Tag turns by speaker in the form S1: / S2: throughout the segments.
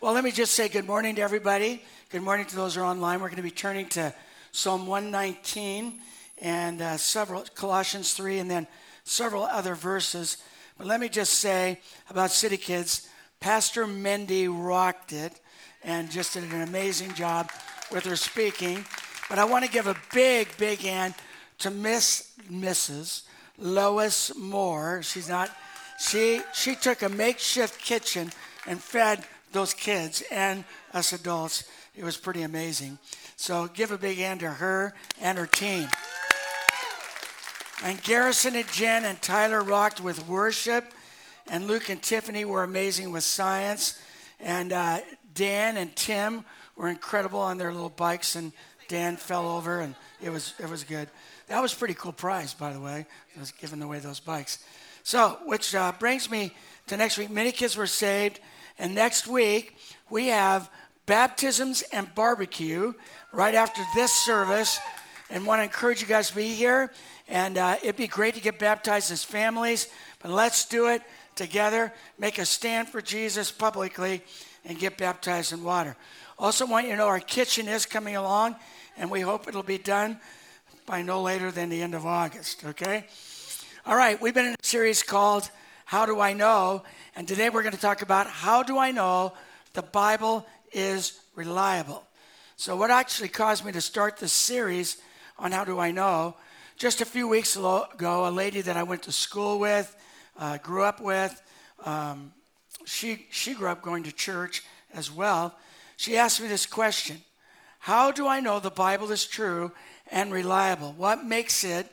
S1: Well, let me just say good morning to everybody. Good morning to those who are online. We're going to be turning to Psalm 119 and uh, several, Colossians 3, and then several other verses. But let me just say about City Kids, Pastor Mendy rocked it and just did an amazing job with her speaking. But I want to give a big, big hand to Miss Mrs. Lois Moore. She's not. She she took a makeshift kitchen and fed those kids and us adults. It was pretty amazing. So give a big hand to her and her team. And Garrison and Jen and Tyler rocked with worship. And Luke and Tiffany were amazing with science. And uh, Dan and Tim were incredible on their little bikes. And Dan fell over, and it was, it was good. That was pretty cool prize, by the way. Was giving away those bikes. So, which uh, brings me to next week. Many kids were saved. And next week, we have baptisms and barbecue right after this service. And want to encourage you guys to be here. And uh, it'd be great to get baptized as families, but let's do it together. Make a stand for Jesus publicly and get baptized in water. Also, want you to know our kitchen is coming along, and we hope it'll be done by no later than the end of August, okay? All right, we've been in a series called How Do I Know? And today we're going to talk about how do I know the Bible is reliable. So, what actually caused me to start this series on How Do I Know? Just a few weeks ago, a lady that I went to school with, uh, grew up with, um, she, she grew up going to church as well. She asked me this question How do I know the Bible is true and reliable? What makes it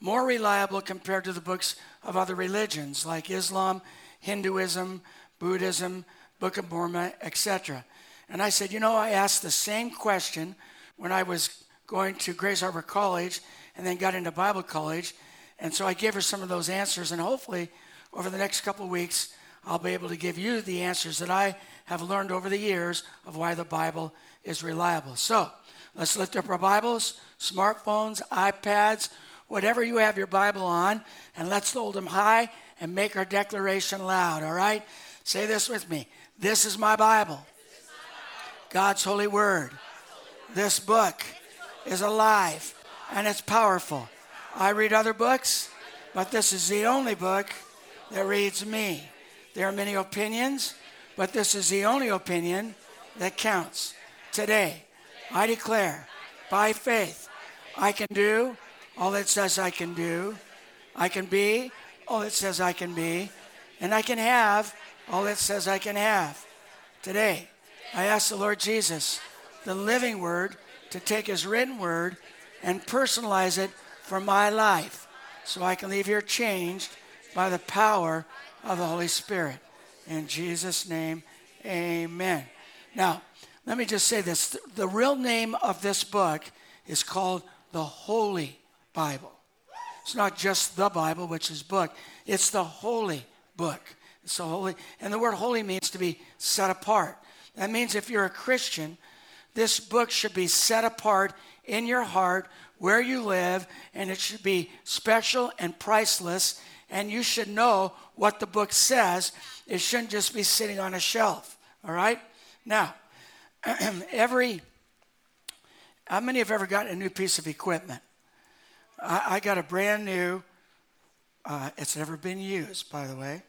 S1: more reliable compared to the books of other religions like Islam, Hinduism, Buddhism, Book of Mormon, etc.? And I said, You know, I asked the same question when I was going to Grays Harbor College and then got into Bible college. And so I gave her some of those answers, and hopefully, over the next couple of weeks, I'll be able to give you the answers that I have learned over the years of why the Bible is reliable. So let's lift up our Bibles, smartphones, iPads, whatever you have your Bible on, and let's hold them high and make our declaration loud, all right? Say this with me This is my Bible, God's holy word. This book is alive and it's powerful. I read other books, but this is the only book that reads me. There are many opinions, but this is the only opinion that counts. Today, I declare by faith, I can do all it says I can do. I can be all it says I can be. And I can have all it says I can have. Today, I ask the Lord Jesus, the living word, to take his written word and personalize it for my life so I can leave here changed by the power of the Holy Spirit. In Jesus' name, amen. Now, let me just say this the real name of this book is called the Holy Bible. It's not just the Bible, which is book, it's the Holy Book. It's the holy, and the word holy means to be set apart. That means if you're a Christian, this book should be set apart in your heart where you live, and it should be special and priceless. And you should know what the book says. It shouldn't just be sitting on a shelf. All right? Now, every, how many have ever gotten a new piece of equipment? I, I got a brand new, uh, it's never been used, by the way,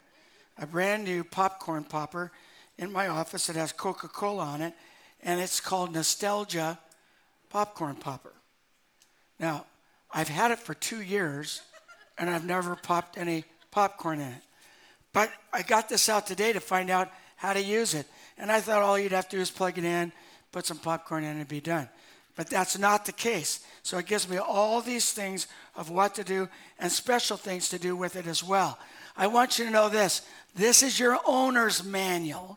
S1: a brand new popcorn popper in my office. It has Coca Cola on it, and it's called Nostalgia Popcorn Popper. Now, I've had it for two years and I've never popped any popcorn in it. But I got this out today to find out how to use it. And I thought all you'd have to do is plug it in, put some popcorn in, and be done. But that's not the case. So it gives me all these things of what to do and special things to do with it as well. I want you to know this this is your owner's manual.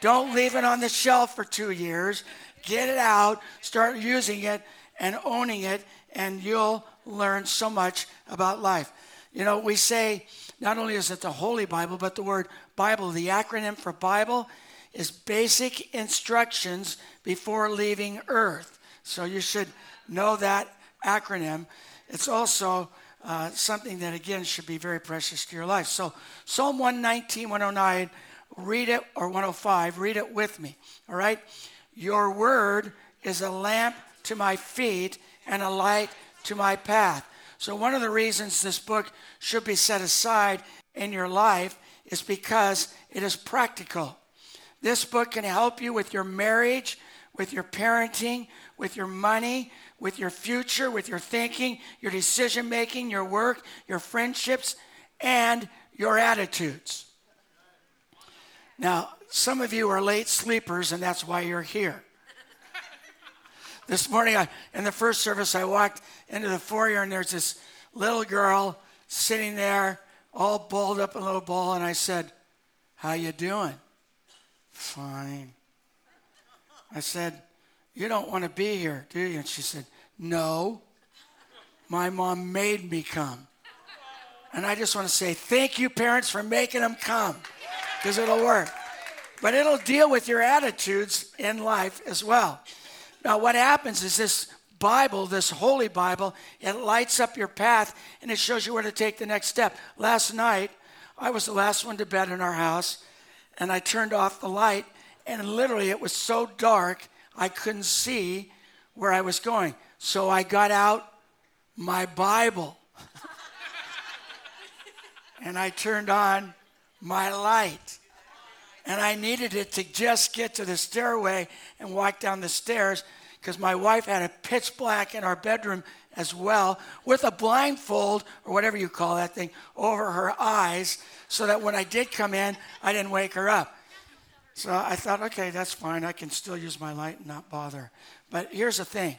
S1: Don't leave it on the shelf for two years. Get it out, start using it, and owning it, and you'll learn so much about life. You know, we say not only is it the Holy Bible, but the word Bible, the acronym for Bible, is basic instructions before leaving earth. So you should know that acronym. It's also uh, something that, again, should be very precious to your life. So, Psalm 119, 109 read it, or 105, read it with me. All right? Your word is a lamp to my feet and a light to my path. So, one of the reasons this book should be set aside in your life is because it is practical. This book can help you with your marriage, with your parenting, with your money, with your future, with your thinking, your decision making, your work, your friendships, and your attitudes. Now, some of you are late sleepers, and that's why you're here. this morning, I, in the first service, I walked into the foyer, and there's this little girl sitting there, all balled up in a little ball, and I said, "How you doing?" Fine. I said, You don't want to be here, do you? And she said, No. My mom made me come. And I just want to say thank you, parents, for making them come because it'll work. But it'll deal with your attitudes in life as well. Now, what happens is this Bible, this Holy Bible, it lights up your path and it shows you where to take the next step. Last night, I was the last one to bed in our house and I turned off the light, and literally it was so dark I couldn't see where I was going. So I got out my Bible and I turned on my light. And I needed it to just get to the stairway and walk down the stairs because my wife had a pitch black in our bedroom as well with a blindfold or whatever you call that thing over her eyes so that when I did come in, I didn't wake her up. So I thought, okay, that's fine. I can still use my light and not bother. But here's the thing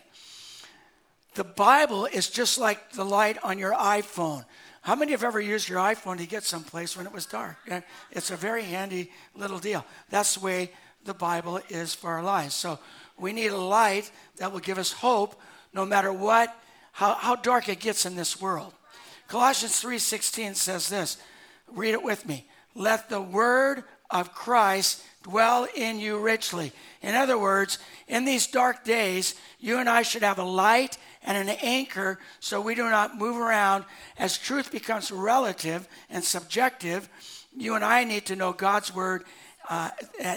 S1: the Bible is just like the light on your iPhone. How many have ever used your iPhone to get someplace when it was dark? It's a very handy little deal. That's the way the Bible is for our lives. So we need a light that will give us hope no matter what, how, how dark it gets in this world. Colossians 3:16 says this. Read it with me. Let the word of Christ dwell in you richly. In other words, in these dark days, you and I should have a light and an anchor so we do not move around. As truth becomes relative and subjective, you and I need to know God's word uh,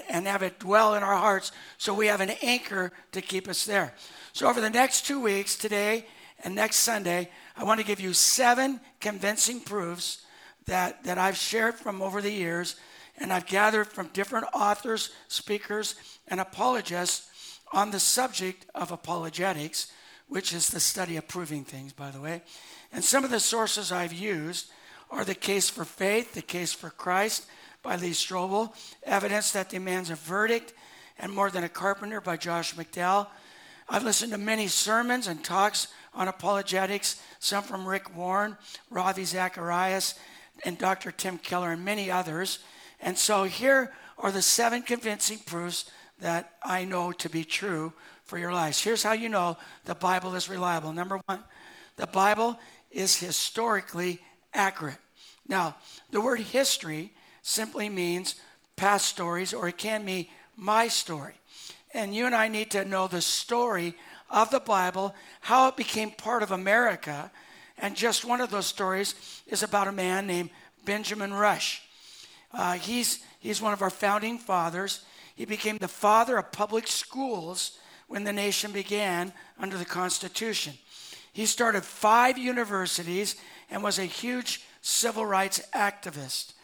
S1: and have it dwell in our hearts so we have an anchor to keep us there. So, over the next two weeks, today and next Sunday, I want to give you seven convincing proofs that, that I've shared from over the years, and I've gathered from different authors, speakers, and apologists on the subject of apologetics, which is the study of proving things, by the way. And some of the sources I've used are The Case for Faith, The Case for Christ by Lee Strobel, Evidence That Demands a Verdict, and More Than a Carpenter by Josh McDowell. I've listened to many sermons and talks on apologetics, some from Rick Warren, Ravi Zacharias, and Dr. Tim Keller and many others. And so here are the seven convincing proofs that I know to be true for your lives. Here's how you know the Bible is reliable. Number one, the Bible is historically accurate. Now, the word history simply means past stories, or it can mean my story. And you and I need to know the story of the Bible, how it became part of America, and just one of those stories is about a man named Benjamin Rush. Uh, he's, he's one of our founding fathers. He became the father of public schools when the nation began under the Constitution. He started five universities and was a huge civil rights activist.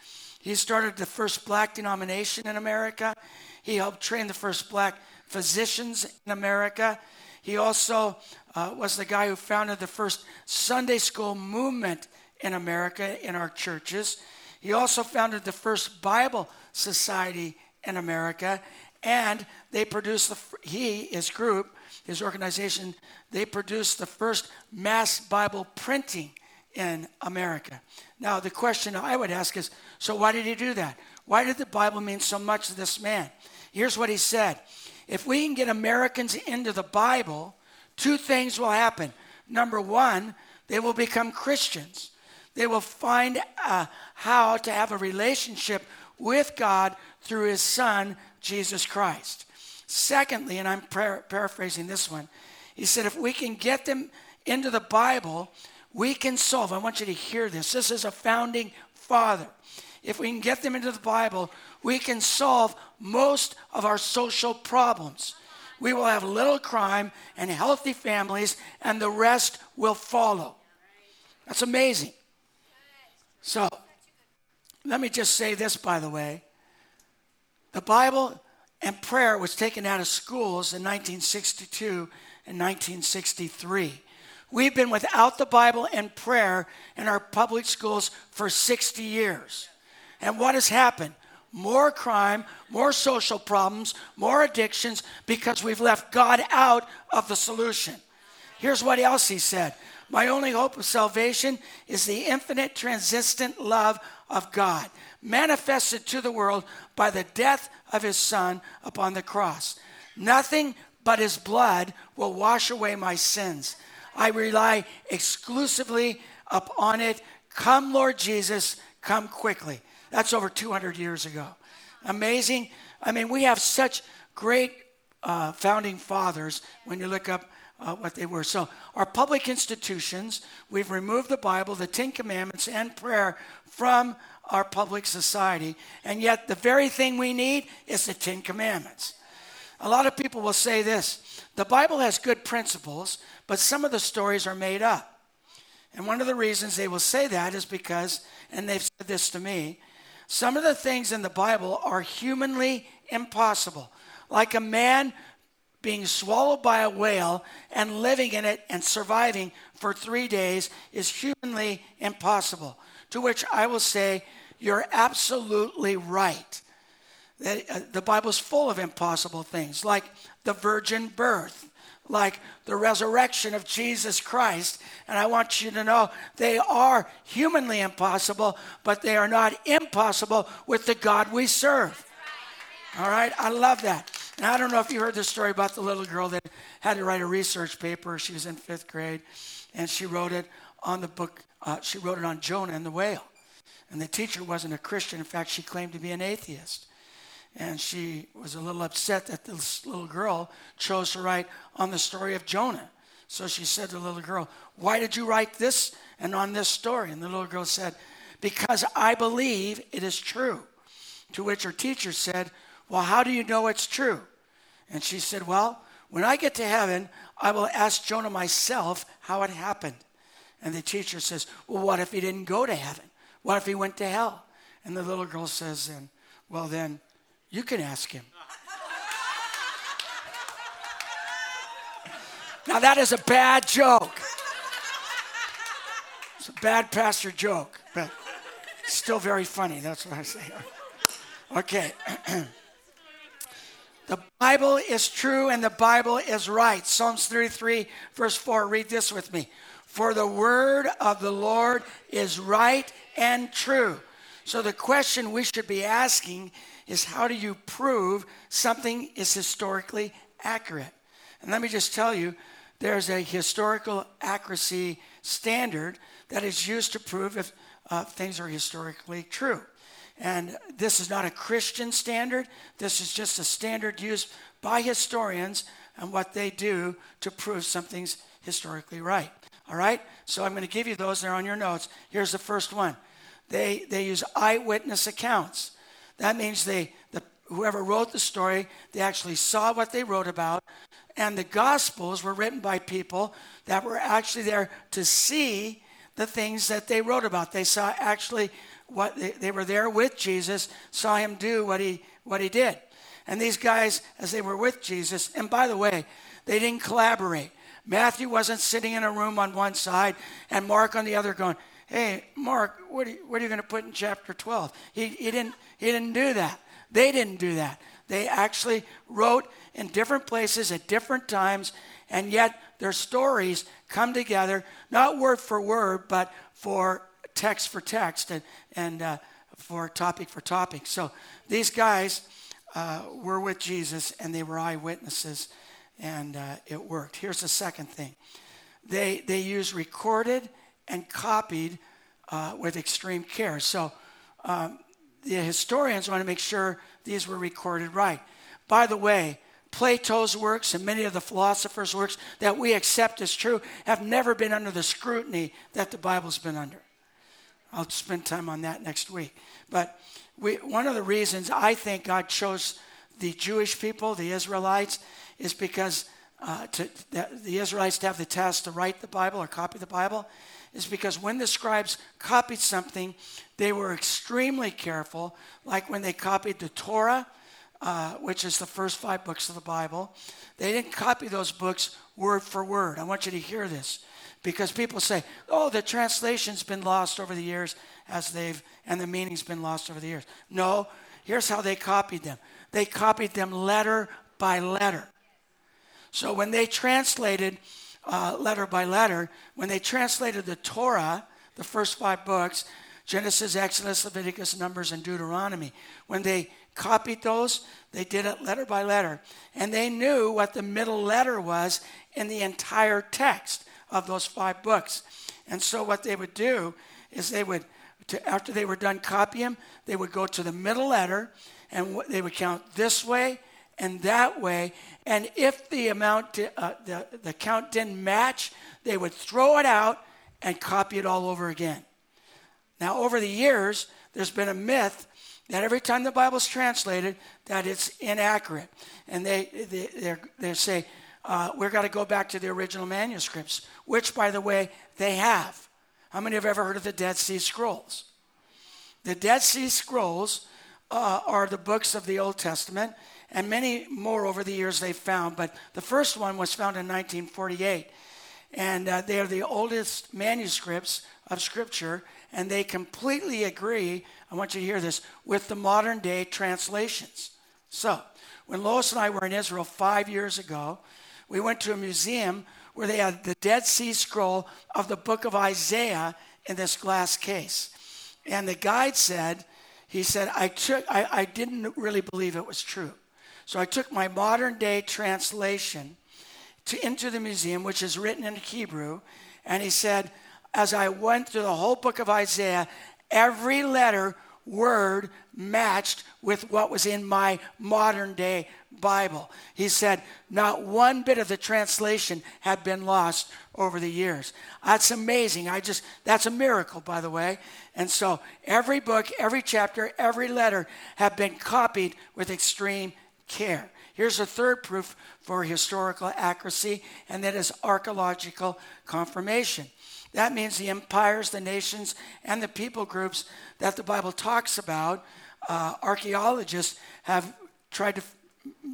S1: He started the first black denomination in America. He helped train the first black physicians in America. He also uh, was the guy who founded the first Sunday school movement in America in our churches. He also founded the first Bible Society in America, and they produced the he his group his organization they produced the first mass Bible printing in America. Now the question I would ask is, so why did he do that? Why did the Bible mean so much to this man? Here's what he said: If we can get Americans into the Bible, two things will happen. Number one, they will become Christians. They will find uh, how to have a relationship with God through His Son, Jesus Christ. Secondly, and I'm par- paraphrasing this one, he said, if we can get them into the Bible, we can solve. I want you to hear this. This is a founding father. if we can get them into the Bible, we can solve most of our social problems. We will have little crime and healthy families, and the rest will follow. That's amazing. So, let me just say this, by the way. The Bible and prayer was taken out of schools in 1962 and 1963. We've been without the Bible and prayer in our public schools for 60 years. And what has happened? More crime, more social problems, more addictions because we've left God out of the solution. Here's what else he said My only hope of salvation is the infinite, transistent love of God, manifested to the world by the death of his Son upon the cross. Nothing but his blood will wash away my sins. I rely exclusively upon it. Come, Lord Jesus, come quickly. That's over 200 years ago. Amazing. I mean, we have such great uh, founding fathers when you look up uh, what they were. So, our public institutions, we've removed the Bible, the Ten Commandments, and prayer from our public society. And yet, the very thing we need is the Ten Commandments. A lot of people will say this the Bible has good principles, but some of the stories are made up. And one of the reasons they will say that is because, and they've said this to me, some of the things in the Bible are humanly impossible. Like a man being swallowed by a whale and living in it and surviving for three days is humanly impossible. To which I will say, You're absolutely right. That, uh, the Bible's full of impossible things, like the virgin birth, like the resurrection of Jesus Christ. And I want you to know they are humanly impossible, but they are not impossible with the God we serve. All right, I love that. And I don't know if you heard the story about the little girl that had to write a research paper. She was in fifth grade, and she wrote it on the book, uh, she wrote it on Jonah and the whale. And the teacher wasn't a Christian. In fact, she claimed to be an atheist and she was a little upset that this little girl chose to write on the story of Jonah. So she said to the little girl, Why did you write this and on this story? And the little girl said, Because I believe it is true. To which her teacher said, Well, how do you know it's true? And she said, Well, when I get to heaven, I will ask Jonah myself how it happened. And the teacher says, Well, what if he didn't go to heaven? What if he went to hell? And the little girl says, Then, well, then you can ask him. Now, that is a bad joke. It's a bad pastor joke, but still very funny. That's what I say. Okay. the Bible is true and the Bible is right. Psalms 33, verse 4. Read this with me. For the word of the Lord is right and true. So, the question we should be asking is how do you prove something is historically accurate? And let me just tell you, there's a historical accuracy standard that is used to prove if uh, things are historically true. And this is not a Christian standard, this is just a standard used by historians and what they do to prove something's historically right. All right? So I'm going to give you those. They're on your notes. Here's the first one. They, they use eyewitness accounts. That means they, the, whoever wrote the story, they actually saw what they wrote about. And the Gospels were written by people that were actually there to see the things that they wrote about. They saw actually what they, they were there with Jesus, saw him do what he, what he did. And these guys, as they were with Jesus, and by the way, they didn't collaborate. Matthew wasn't sitting in a room on one side and Mark on the other going, hey, Mark, what are you, what are you going to put in chapter 12? He, he, didn't, he didn't do that. They didn't do that. They actually wrote in different places at different times, and yet their stories come together, not word for word, but for text for text and, and uh, for topic for topic. So these guys uh, were with Jesus and they were eyewitnesses, and uh, it worked. Here's the second thing they, they use recorded and copied uh, with extreme care. So um, the historians want to make sure these were recorded right. By the way, Plato's works and many of the philosophers' works that we accept as true have never been under the scrutiny that the Bible's been under. I'll spend time on that next week. But we, one of the reasons I think God chose the Jewish people, the Israelites, is because uh, to, the, Israelites to have the task to write the Bible or copy the Bible, is because when the scribes copied something, they were extremely careful, like when they copied the Torah, uh, which is the first five books of the Bible. They didn't copy those books word for word. I want you to hear this because people say, oh, the translation's been lost over the years as they've, and the meaning's been lost over the years. No, here's how they copied them they copied them letter by letter. So when they translated uh, letter by letter, when they translated the Torah, the first five books, Genesis, Exodus, Leviticus, Numbers, and Deuteronomy, when they copied those, they did it letter by letter. And they knew what the middle letter was in the entire text of those five books. And so what they would do is they would, to, after they were done copying, they would go to the middle letter and they would count this way and that way. And if the amount, uh, the, the count didn't match, they would throw it out and copy it all over again. Now, over the years, there's been a myth that every time the Bible's translated, that it's inaccurate. And they, they, they say, uh, we've got to go back to the original manuscripts, which, by the way, they have. How many have ever heard of the Dead Sea Scrolls? The Dead Sea Scrolls uh, are the books of the Old Testament, and many more over the years they've found, but the first one was found in 1948. And uh, they are the oldest manuscripts of Scripture, and they completely agree, I want you to hear this, with the modern day translations. So, when Lois and I were in Israel five years ago, we went to a museum where they had the Dead Sea Scroll of the book of Isaiah in this glass case. And the guide said, he said, I, took, I, I didn't really believe it was true. So I took my modern day translation to, into the museum, which is written in Hebrew, and he said, as I went through the whole book of Isaiah, every letter, word matched with what was in my modern day Bible. He said, not one bit of the translation had been lost over the years. That's amazing. I just, that's a miracle, by the way. And so every book, every chapter, every letter have been copied with extreme care. Here's a third proof for historical accuracy, and that is archaeological confirmation. That means the empires, the nations, and the people groups that the Bible talks about, uh, archaeologists have tried to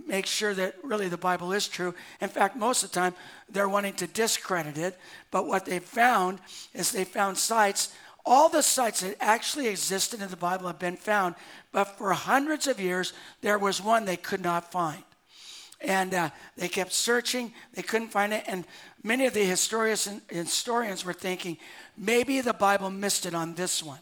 S1: make sure that really the Bible is true. In fact, most of the time, they're wanting to discredit it. But what they've found is they found sites all the sites that actually existed in the Bible have been found, but for hundreds of years, there was one they could not find. And uh, they kept searching, they couldn't find it. And many of the historians, historians were thinking maybe the Bible missed it on this one.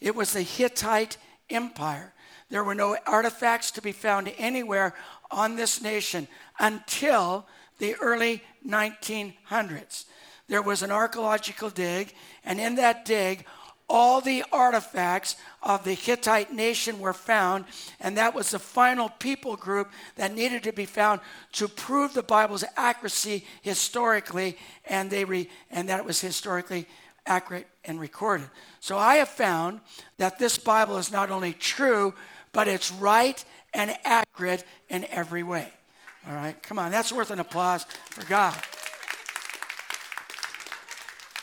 S1: It was the Hittite Empire. There were no artifacts to be found anywhere on this nation until the early 1900s there was an archaeological dig, and in that dig, all the artifacts of the Hittite nation were found, and that was the final people group that needed to be found to prove the Bible's accuracy historically, and they re, and that it was historically accurate and recorded. So I have found that this Bible is not only true, but it's right and accurate in every way. All right, come on, that's worth an applause for God.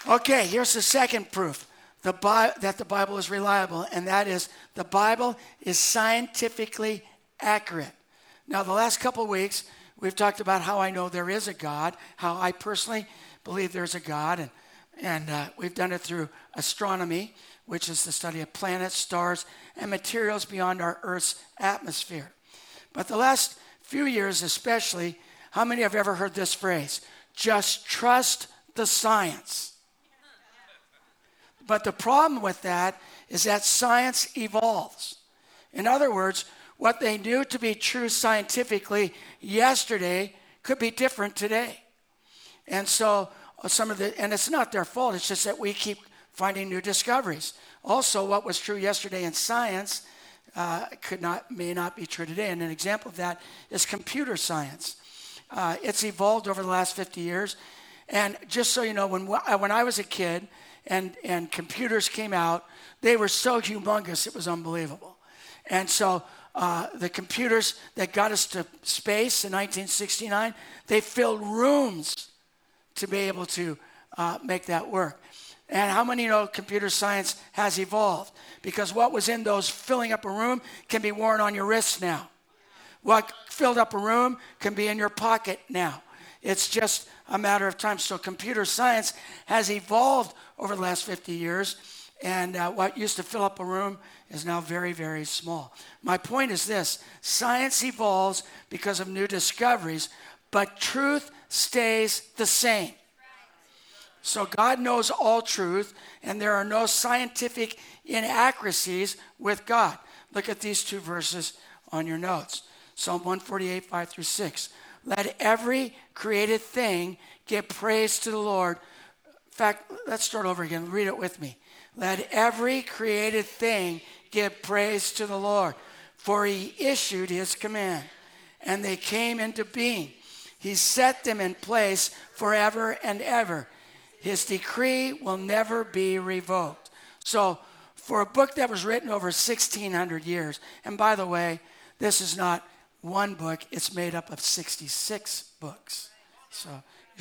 S1: Okay, here's the second proof the Bi- that the Bible is reliable, and that is the Bible is scientifically accurate. Now, the last couple of weeks, we've talked about how I know there is a God, how I personally believe there's a God, and, and uh, we've done it through astronomy, which is the study of planets, stars, and materials beyond our Earth's atmosphere. But the last few years, especially, how many have ever heard this phrase? Just trust the science. But the problem with that is that science evolves. In other words, what they knew to be true scientifically yesterday could be different today. And so uh, some of the and it's not their fault, it's just that we keep finding new discoveries. Also, what was true yesterday in science uh, could not may not be true today. And an example of that is computer science. Uh, it's evolved over the last 50 years. And just so you know, when, when I was a kid, and, and computers came out, they were so humongous, it was unbelievable. And so uh, the computers that got us to space in 1969, they filled rooms to be able to uh, make that work. And how many know computer science has evolved? Because what was in those filling up a room can be worn on your wrist now. What filled up a room can be in your pocket now. It's just a matter of time. So, computer science has evolved over the last 50 years, and uh, what used to fill up a room is now very, very small. My point is this science evolves because of new discoveries, but truth stays the same. So, God knows all truth, and there are no scientific inaccuracies with God. Look at these two verses on your notes Psalm 148, 5 through 6. Let every created thing give praise to the Lord. In fact, let's start over again. Read it with me. Let every created thing give praise to the Lord, for he issued his command, and they came into being. He set them in place forever and ever. His decree will never be revoked. So, for a book that was written over 1600 years, and by the way, this is not one book, it's made up of 66 books. So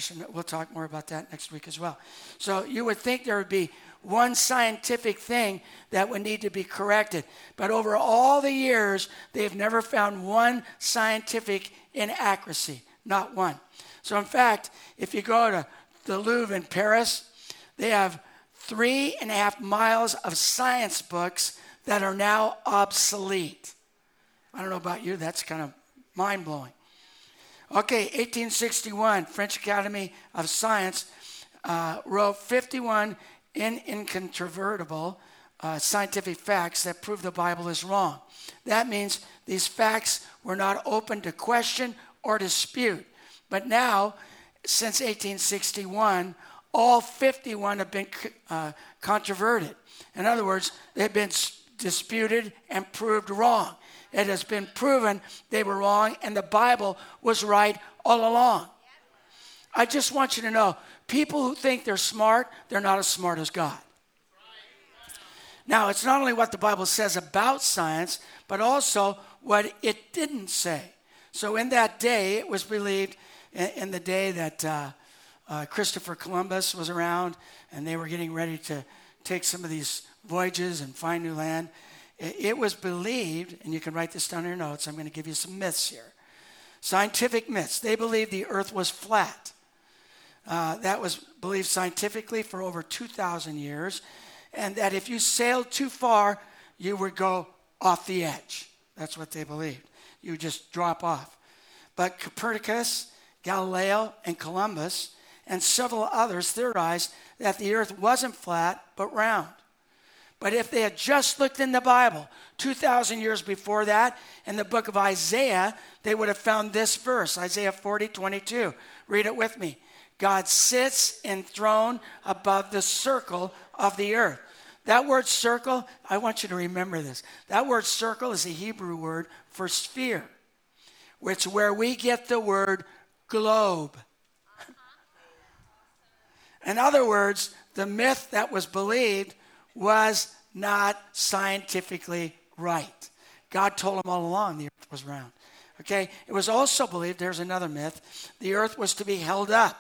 S1: should, we'll talk more about that next week as well. So you would think there would be one scientific thing that would need to be corrected. But over all the years, they've never found one scientific inaccuracy, not one. So, in fact, if you go to the Louvre in Paris, they have three and a half miles of science books that are now obsolete. I don't know about you, that's kind of mind blowing. Okay, 1861, French Academy of Science uh, wrote 51 in incontrovertible uh, scientific facts that prove the Bible is wrong. That means these facts were not open to question or dispute. But now, since 1861, all 51 have been uh, controverted. In other words, they've been disputed and proved wrong. It has been proven they were wrong and the Bible was right all along. I just want you to know people who think they're smart, they're not as smart as God. Now, it's not only what the Bible says about science, but also what it didn't say. So, in that day, it was believed, in the day that uh, uh, Christopher Columbus was around and they were getting ready to take some of these voyages and find new land, it was believed, and you can write this down in your notes, I'm going to give you some myths here. Scientific myths. They believed the earth was flat. Uh, that was believed scientifically for over 2,000 years, and that if you sailed too far, you would go off the edge. That's what they believed. You just drop off. But Copernicus, Galileo, and Columbus, and several others theorized that the earth wasn't flat but round. But if they had just looked in the Bible 2,000 years before that, in the book of Isaiah, they would have found this verse Isaiah 40, 22. Read it with me. God sits enthroned above the circle of the earth. That word circle, I want you to remember this. That word circle is a Hebrew word for sphere, which is where we get the word globe. Uh-huh. In other words, the myth that was believed was not scientifically right. God told them all along the earth was round. Okay? It was also believed, there's another myth, the earth was to be held up.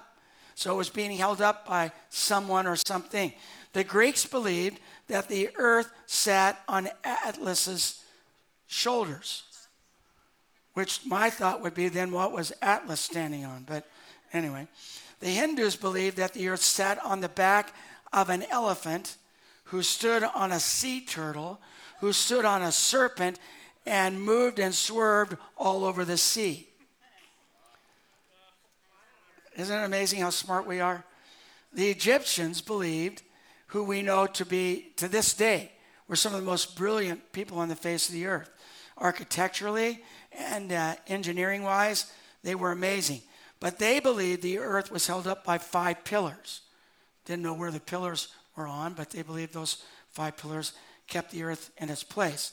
S1: So it was being held up by someone or something. The Greeks believed that the earth sat on Atlas's shoulders, which my thought would be then what was Atlas standing on? But anyway, the Hindus believed that the earth sat on the back of an elephant who stood on a sea turtle, who stood on a serpent, and moved and swerved all over the sea. Isn't it amazing how smart we are? The Egyptians believed, who we know to be, to this day, were some of the most brilliant people on the face of the earth. Architecturally and uh, engineering wise, they were amazing. But they believed the earth was held up by five pillars. Didn't know where the pillars were on, but they believed those five pillars kept the earth in its place.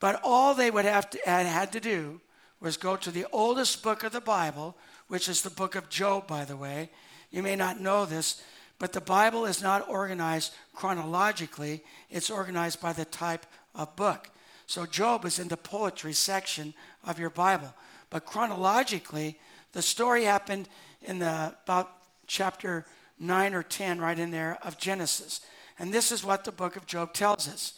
S1: But all they would have to, had, had to do was go to the oldest book of the Bible, which is the book of Job, by the way. You may not know this, But the Bible is not organized chronologically, it's organized by the type of book. So Job is in the poetry section of your Bible. But chronologically, the story happened in the about chapter 9 or 10 right in there of Genesis. And this is what the book of Job tells us.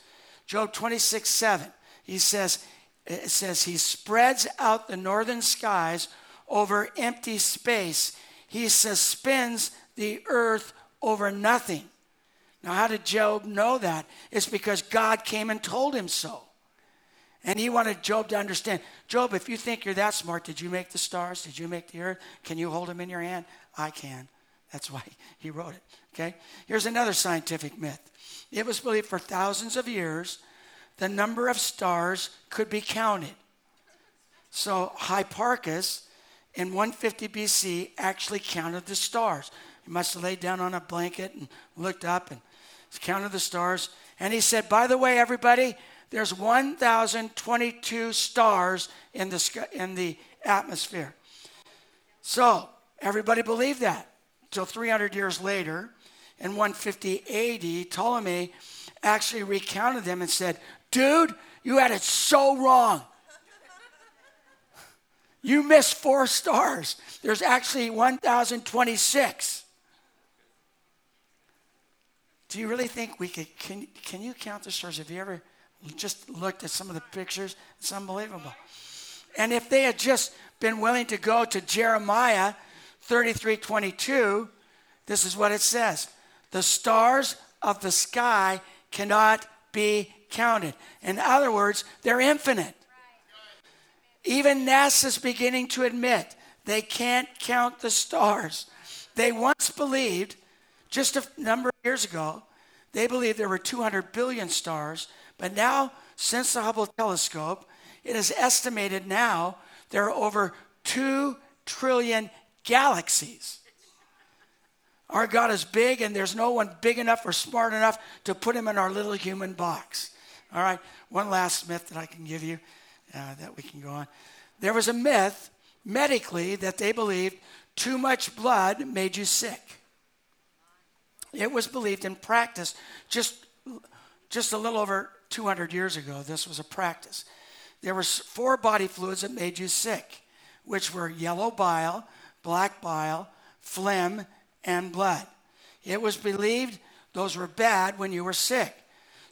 S1: Job 26, 7. He says, it says, He spreads out the northern skies over empty space. He suspends the earth over nothing. Now, how did Job know that? It's because God came and told him so. And he wanted Job to understand Job, if you think you're that smart, did you make the stars? Did you make the earth? Can you hold them in your hand? I can. That's why he wrote it. Okay? Here's another scientific myth it was believed for thousands of years the number of stars could be counted. So Hipparchus in 150 BC actually counted the stars. He must have laid down on a blanket and looked up and counted the stars. And he said, By the way, everybody, there's 1,022 stars in the, in the atmosphere. So everybody believed that. Till 300 years later, in 150 AD, Ptolemy actually recounted them and said, Dude, you had it so wrong. You missed four stars. There's actually 1,026. Do you really think we could? Can, can you count the stars? Have you ever just looked at some of the pictures? It's unbelievable. And if they had just been willing to go to Jeremiah 33 22, this is what it says The stars of the sky cannot be counted. In other words, they're infinite. Even NASA's beginning to admit they can't count the stars. They once believed, just a number of years ago, they believed there were 200 billion stars, but now, since the Hubble telescope, it is estimated now there are over 2 trillion galaxies. Our God is big, and there's no one big enough or smart enough to put him in our little human box. All right, one last myth that I can give you uh, that we can go on. There was a myth medically that they believed too much blood made you sick. It was believed in practice just, just a little over 200 years ago. This was a practice. There were four body fluids that made you sick, which were yellow bile, black bile, phlegm, and blood. It was believed those were bad when you were sick.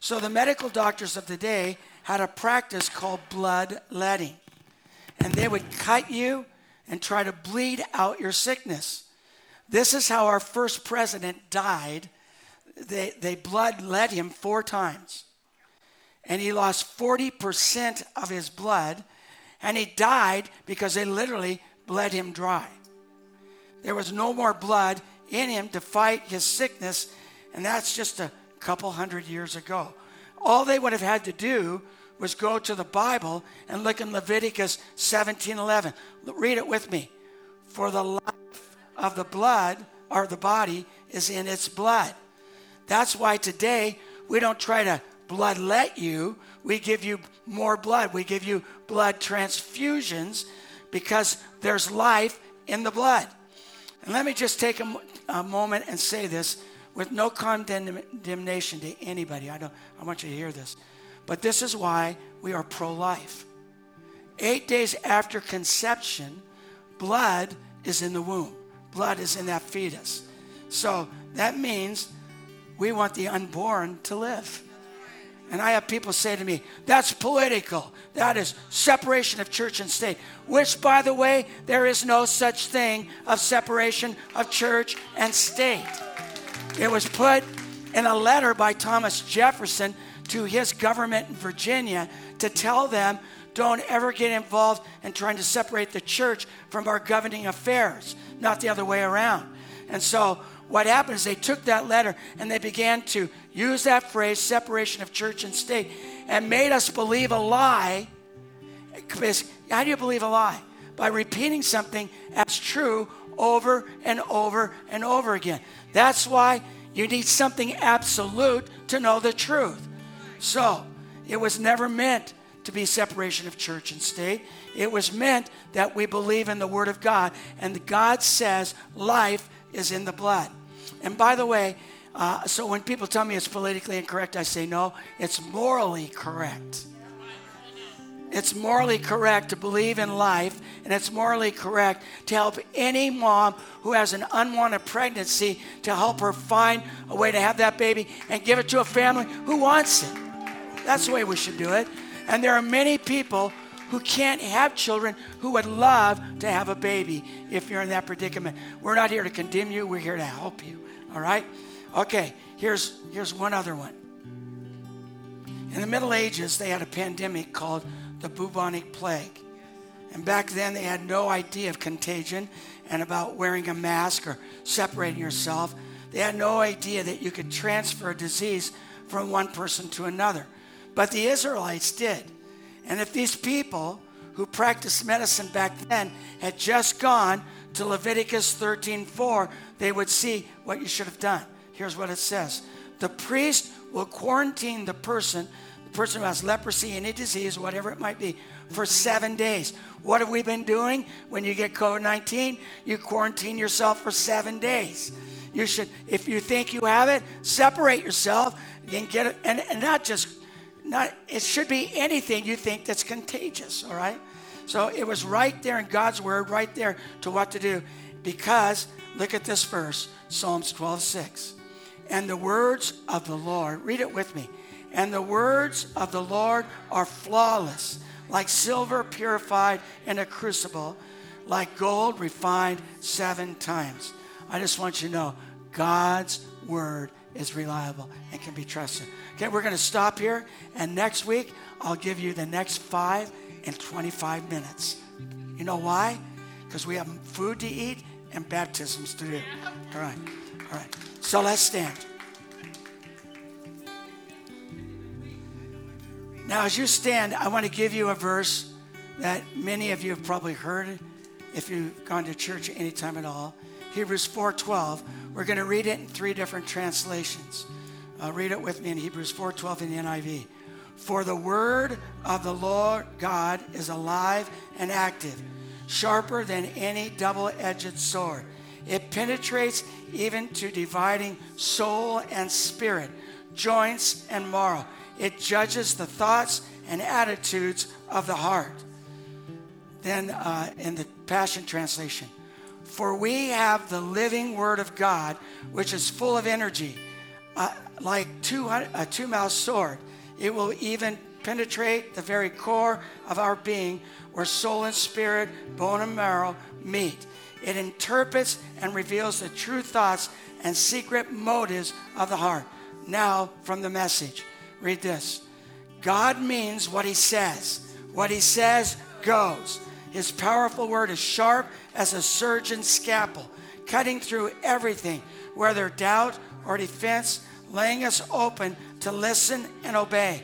S1: So the medical doctors of the day had a practice called bloodletting. And they would cut you and try to bleed out your sickness. This is how our first president died. They, they bloodlet him four times. And he lost 40% of his blood. And he died because they literally bled him dry. There was no more blood in him to fight his sickness. And that's just a couple hundred years ago. All they would have had to do was go to the Bible and look in Leviticus 17:11. Read it with me. For the life of the blood or the body is in its blood. That's why today we don't try to bloodlet you. We give you more blood. We give you blood transfusions because there's life in the blood. And let me just take a, a moment and say this with no condemnation to anybody. I, don't, I want you to hear this. But this is why we are pro life. Eight days after conception, blood is in the womb, blood is in that fetus. So that means we want the unborn to live. And I have people say to me, that's political. That is separation of church and state. Which, by the way, there is no such thing of separation of church and state. It was put in a letter by Thomas Jefferson to his government in Virginia to tell them don't ever get involved in trying to separate the church from our governing affairs, not the other way around. And so what happened is they took that letter and they began to use that phrase, separation of church and state, and made us believe a lie. How do you believe a lie? By repeating something as true over and over and over again. That's why you need something absolute to know the truth. So, it was never meant to be separation of church and state. It was meant that we believe in the Word of God. And God says life is in the blood. And by the way, uh, so when people tell me it's politically incorrect, I say no, it's morally correct. It's morally correct to believe in life, and it's morally correct to help any mom who has an unwanted pregnancy to help her find a way to have that baby and give it to a family who wants it. That's the way we should do it. And there are many people who can't have children who would love to have a baby if you're in that predicament. We're not here to condemn you, we're here to help you. All right? Okay, here's, here's one other one. In the Middle Ages, they had a pandemic called the bubonic plague. And back then, they had no idea of contagion and about wearing a mask or separating yourself. They had no idea that you could transfer a disease from one person to another. But the Israelites did. And if these people who practiced medicine back then had just gone to Leviticus 13:4, they would see what you should have done. Here's what it says. The priest will quarantine the person, the person who has leprosy, any disease, whatever it might be, for seven days. What have we been doing when you get COVID 19? You quarantine yourself for seven days. You should, if you think you have it, separate yourself and get it, and, and not just not, it should be anything you think that's contagious, all right? So it was right there in God's word, right there to what to do. Because, look at this verse, Psalms 12, 6. And the words of the Lord, read it with me. And the words of the Lord are flawless, like silver purified in a crucible, like gold refined seven times. I just want you to know God's word is reliable and can be trusted. Okay, we're going to stop here, and next week I'll give you the next five and 25 minutes. You know why? Because we have food to eat and baptisms to do. All right, all right. So let's stand. Now, as you stand, I want to give you a verse that many of you have probably heard if you've gone to church any time at all. Hebrews 4:12. We're going to read it in three different translations. Uh, read it with me in Hebrews 4:12 in the NIV. For the word of the Lord God is alive and active, sharper than any double-edged sword. It penetrates even to dividing soul and spirit, joints and marrow. It judges the thoughts and attitudes of the heart. Then uh, in the Passion Translation, for we have the living Word of God, which is full of energy, uh, like two, a two mouthed sword. It will even penetrate the very core of our being, where soul and spirit, bone and marrow meet. It interprets and reveals the true thoughts and secret motives of the heart. Now, from the message, read this God means what He says, what He says goes. His powerful word is sharp as a surgeon's scalpel, cutting through everything, whether doubt or defense, laying us open to listen and obey.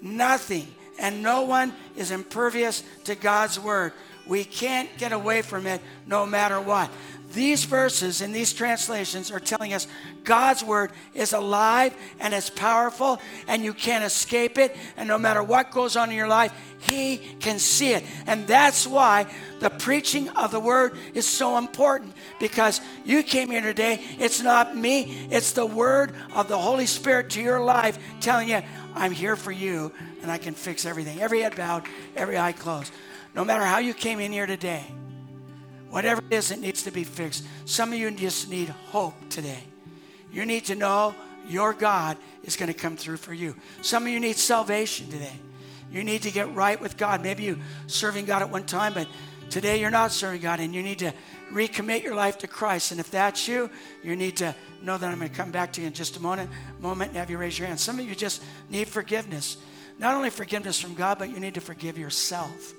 S1: Nothing and no one is impervious to God's word. We can't get away from it no matter what. These verses in these translations are telling us God's word is alive and it's powerful and you can't escape it. And no matter what goes on in your life, He can see it. And that's why the preaching of the word is so important because you came here today. It's not me, it's the word of the Holy Spirit to your life telling you, I'm here for you and I can fix everything. Every head bowed, every eye closed. No matter how you came in here today, Whatever it is that needs to be fixed. Some of you just need hope today. You need to know your God is going to come through for you. Some of you need salvation today. You need to get right with God. Maybe you serving God at one time, but today you're not serving God and you need to recommit your life to Christ. And if that's you, you need to know that I'm going to come back to you in just a moment, moment and have you raise your hand. Some of you just need forgiveness. Not only forgiveness from God, but you need to forgive yourself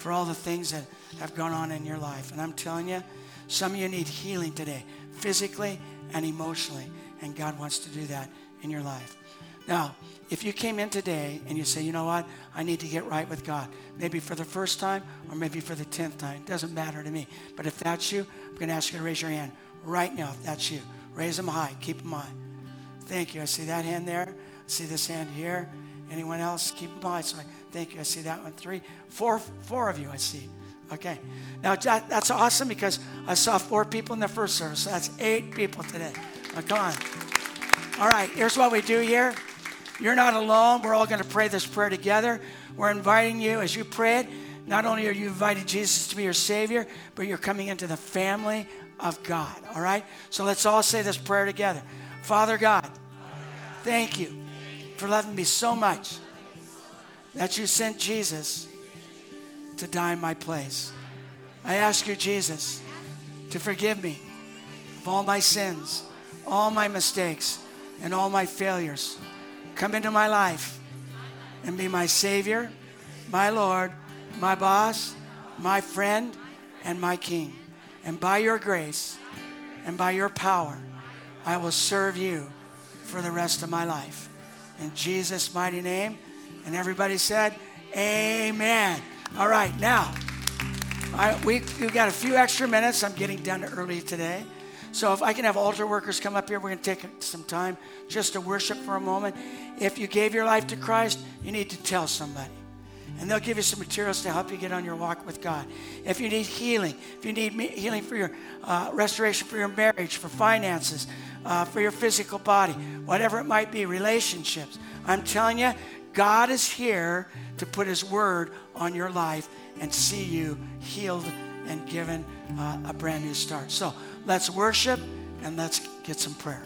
S1: for all the things that have gone on in your life. And I'm telling you, some of you need healing today, physically and emotionally. And God wants to do that in your life. Now, if you came in today and you say, you know what, I need to get right with God, maybe for the first time or maybe for the tenth time, it doesn't matter to me. But if that's you, I'm going to ask you to raise your hand right now if that's you. Raise them high, keep them high. Thank you. I see that hand there. I see this hand here. Anyone else? Keep them high. So I, thank you. I see that one. Three, four, four of you I see. Okay. Now that, that's awesome because I saw four people in the first service. So that's eight people today. Oh, come on. All right, here's what we do here. You're not alone. We're all going to pray this prayer together. We're inviting you as you pray it. Not only are you inviting Jesus to be your Savior, but you're coming into the family of God. All right? So let's all say this prayer together. Father God, thank you for loving me so much that you sent Jesus to die in my place. I ask you, Jesus, to forgive me of all my sins, all my mistakes, and all my failures. Come into my life and be my Savior, my Lord, my boss, my friend, and my King. And by your grace and by your power, I will serve you for the rest of my life. In Jesus' mighty name. And everybody said, Amen. All right, now, I, we, we've got a few extra minutes. I'm getting done early today. So if I can have altar workers come up here, we're going to take some time just to worship for a moment. If you gave your life to Christ, you need to tell somebody. And they'll give you some materials to help you get on your walk with God. If you need healing, if you need healing for your uh, restoration for your marriage, for finances, uh, for your physical body, whatever it might be, relationships, I'm telling you, God is here to put His word on your life and see you healed and given uh, a brand new start. So let's worship and let's get some prayer.